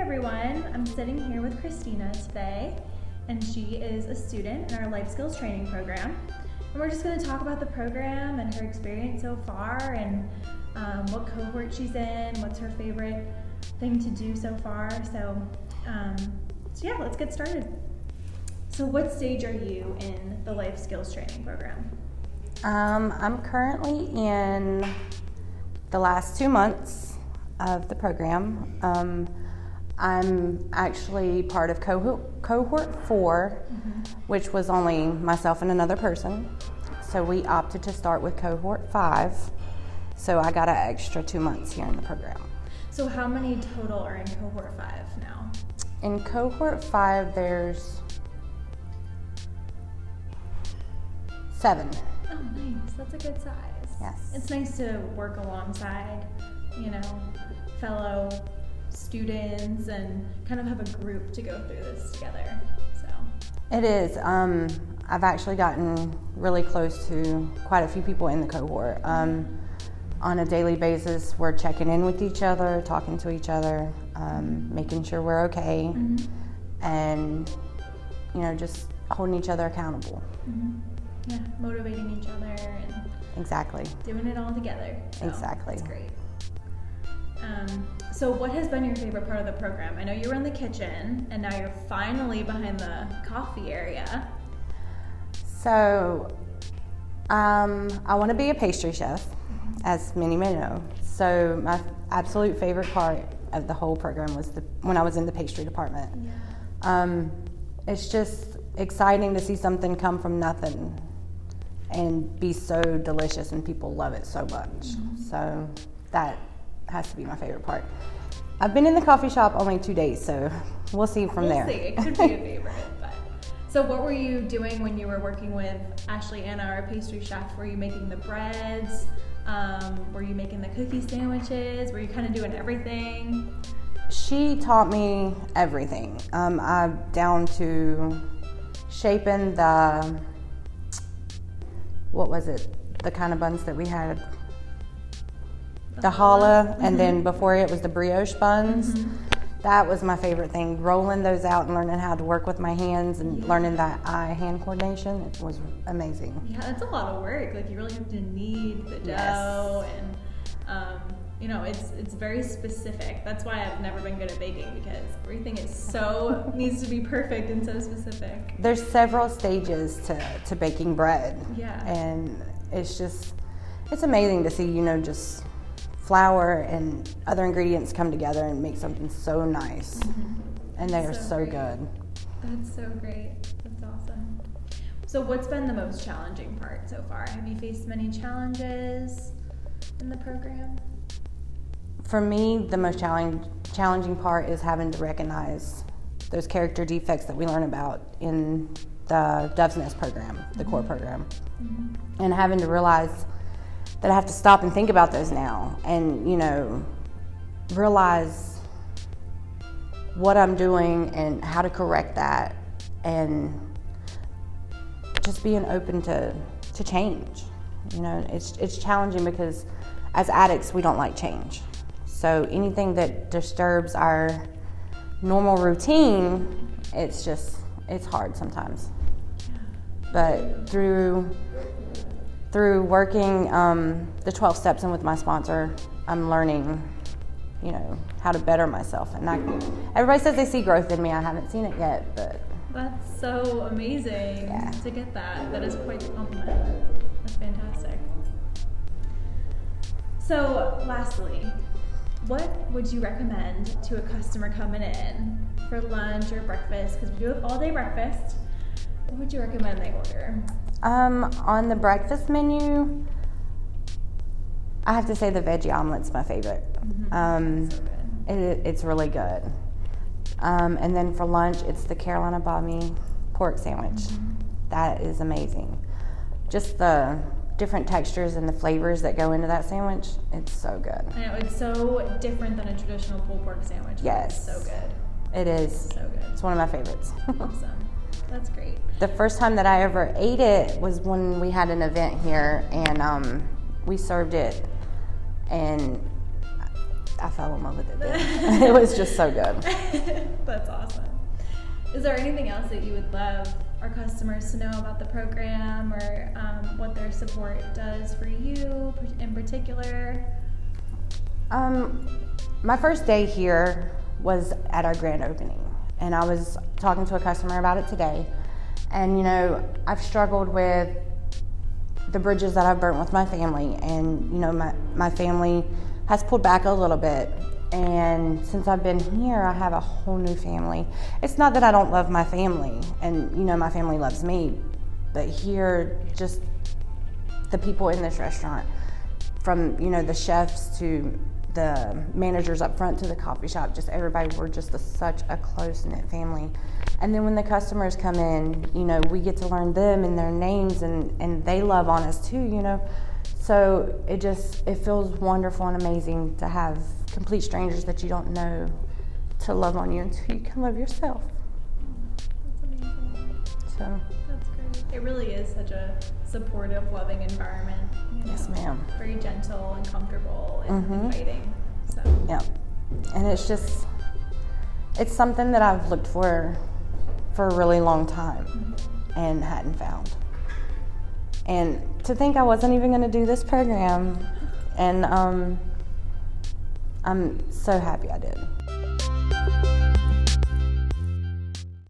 everyone. I'm sitting here with Christina today, and she is a student in our Life Skills Training Program. And we're just going to talk about the program and her experience so far, and um, what cohort she's in, what's her favorite thing to do so far. So, um, so yeah, let's get started. So, what stage are you in the Life Skills Training Program? Um, I'm currently in the last two months of the program. Um, I'm actually part of cohort, cohort 4 mm-hmm. which was only myself and another person. So we opted to start with cohort five. So I got an extra two months here in the program. So, how many total are in cohort five now? In cohort five, there's seven. Oh, nice. That's a good size. Yes. It's nice to work alongside, you know, fellow students and kind of have a group to go through this together. So, It is. Um, I've actually gotten really close to quite a few people in the cohort. Um, on a daily basis, we're checking in with each other, talking to each other, um, making sure we're okay, and you know, just holding each other accountable. yeah, motivating each other and Exactly. doing it all together. So, Exactly. That's great. Um, so, what has been your favorite part of the program? I know you were in the kitchen, and now you're finally behind the coffee area. So, um, I want to be a pastry chef, as many may know. So, my absolute favorite part of the whole program was the, when I was in the pastry department. Um, it's just exciting to see something come from nothing and be so delicious, and people love it so much. So, that has to be my favorite part. I've been in the coffee shop only two days, so we'll see from we'll there. see. It could be a favorite. But so, what were you doing when you were working with Ashley Anna, our pastry chef? Were you making the breads? Um, were you making the cookie sandwiches? Were you kind of doing everything? She taught me everything. Um, I'm down to shaping the what was it? The kind of buns that we had. The uh-huh. challah, and then mm-hmm. before it was the brioche buns. Mm-hmm. That was my favorite thing. Rolling those out and learning how to work with my hands and learning that eye hand coordination it was amazing. Yeah, that's a lot of work. Like you really have to knead the Yes. dough, and um, you know, it's it's very specific. That's why I've never been good at baking because everything is so needs to be perfect and so specific. There's several stages to, to baking bread. Yeah. And it's just, it's amazing to see, you know, just flour and other ingredients come together and make something so nice. Mm-hmm. And they are So good. That's so great. That's awesome. So, what's been the most challenging part so far? Have you faced many challenges in the program? For me, the most challenge, challenging part is having to recognize those character defects that we learn about in the Dove's Nest program, the core mm-hmm. program, mm-hmm. and having to realize that I have to stop and think about those now and, you know, realize what I'm doing and how to correct that and just being open to, to change. You know, it's, it's challenging because as addicts, we don't like change. So anything that disturbs our normal routine, it's just, it's hard sometimes. But through through working um, the 12 steps and with my sponsor, I'm learning, you know, how to better myself. And I, everybody says they see growth in me. I haven't seen it yet, but That's so amazing Yeah. to get that. That is quite the compliment. That's fantastic. So, lastly, what would you recommend to a customer coming in for lunch or breakfast? Because we do have all day breakfast. What would you recommend they order? Um, on the breakfast menu, I have to say the veggie omelet's my favorite. Um, So it, it's really good. Um, and then for lunch, it's the Carolina banh mi pork sandwich. That is amazing. Just the different textures and the flavors that go into that sandwich, it's so good. I know it's so different than a traditional pulled pork sandwich. Yes. It's so good. It is. So good. It's one of my favorites. Awesome. That's great. the first time that I ever ate it was when we had an event here and um, we served it. And I fell in love with it. It was just so good. That's awesome. Is there anything else that you would love our customers to know about the program or um, what their support does for you in particular? Um, my first day here was at our grand opening, and I was talking to a customer about it today. And you know, I've struggled with the bridges that I've burnt with my family, and you know, my, my family has pulled back a little bit. And since I've been here, I have a whole new family. It's not that I don't love my family, and you know, my family loves me, but here, just the people in this restaurant, from you know, the chefs to the managers up front to the coffee shop, just everybody, we're just a, such a close knit family. And then when the customers come in, you know, we get to learn them and their names, and, and they love on us too, you know. So it just it feels wonderful and amazing to have complete strangers that you don't know to love on you until you can love yourself. That's amazing. So That's. It really is such a supportive, loving environment. you yes, ma'am. Very gentle and comfortable and Mhm. inviting. So Yeah, and it's just it's something that I've looked for for a really long time and hadn't found. And to think I wasn't even going to do this program, and um, I'm so happy I did.